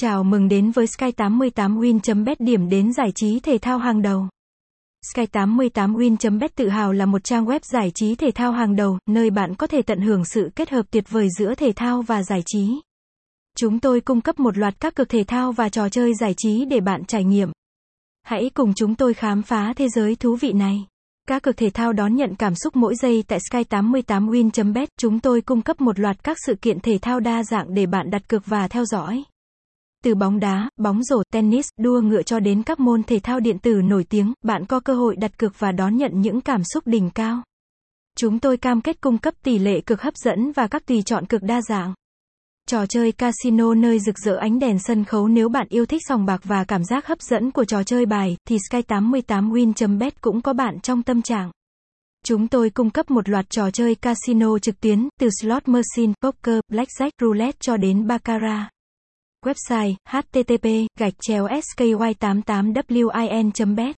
Chào mừng đến với Sky88win.bet điểm đến giải trí thể thao hàng đầu. Sky88win.bet tự hào là một trang web giải trí thể thao hàng đầu, nơi bạn có thể tận hưởng sự kết hợp tuyệt vời giữa thể thao và giải trí. Chúng tôi cung cấp một loạt các cực thể thao và trò chơi giải trí để bạn trải nghiệm. Hãy cùng chúng tôi khám phá thế giới thú vị này. Các cực thể thao đón nhận cảm xúc mỗi giây tại Sky88win.bet. Chúng tôi cung cấp một loạt các sự kiện thể thao đa dạng để bạn đặt cược và theo dõi. Từ bóng đá, bóng rổ, tennis, đua ngựa cho đến các môn thể thao điện tử nổi tiếng, bạn có cơ hội đặt cược và đón nhận những cảm xúc đỉnh cao. Chúng tôi cam kết cung cấp tỷ lệ cực hấp dẫn và các tùy chọn cực đa dạng. Trò chơi casino nơi rực rỡ ánh đèn sân khấu nếu bạn yêu thích sòng bạc và cảm giác hấp dẫn của trò chơi bài, thì Sky88win.bet cũng có bạn trong tâm trạng. Chúng tôi cung cấp một loạt trò chơi casino trực tuyến, từ slot machine, poker, blackjack, roulette cho đến baccarat. Website http gạch chéo sky 88 win bet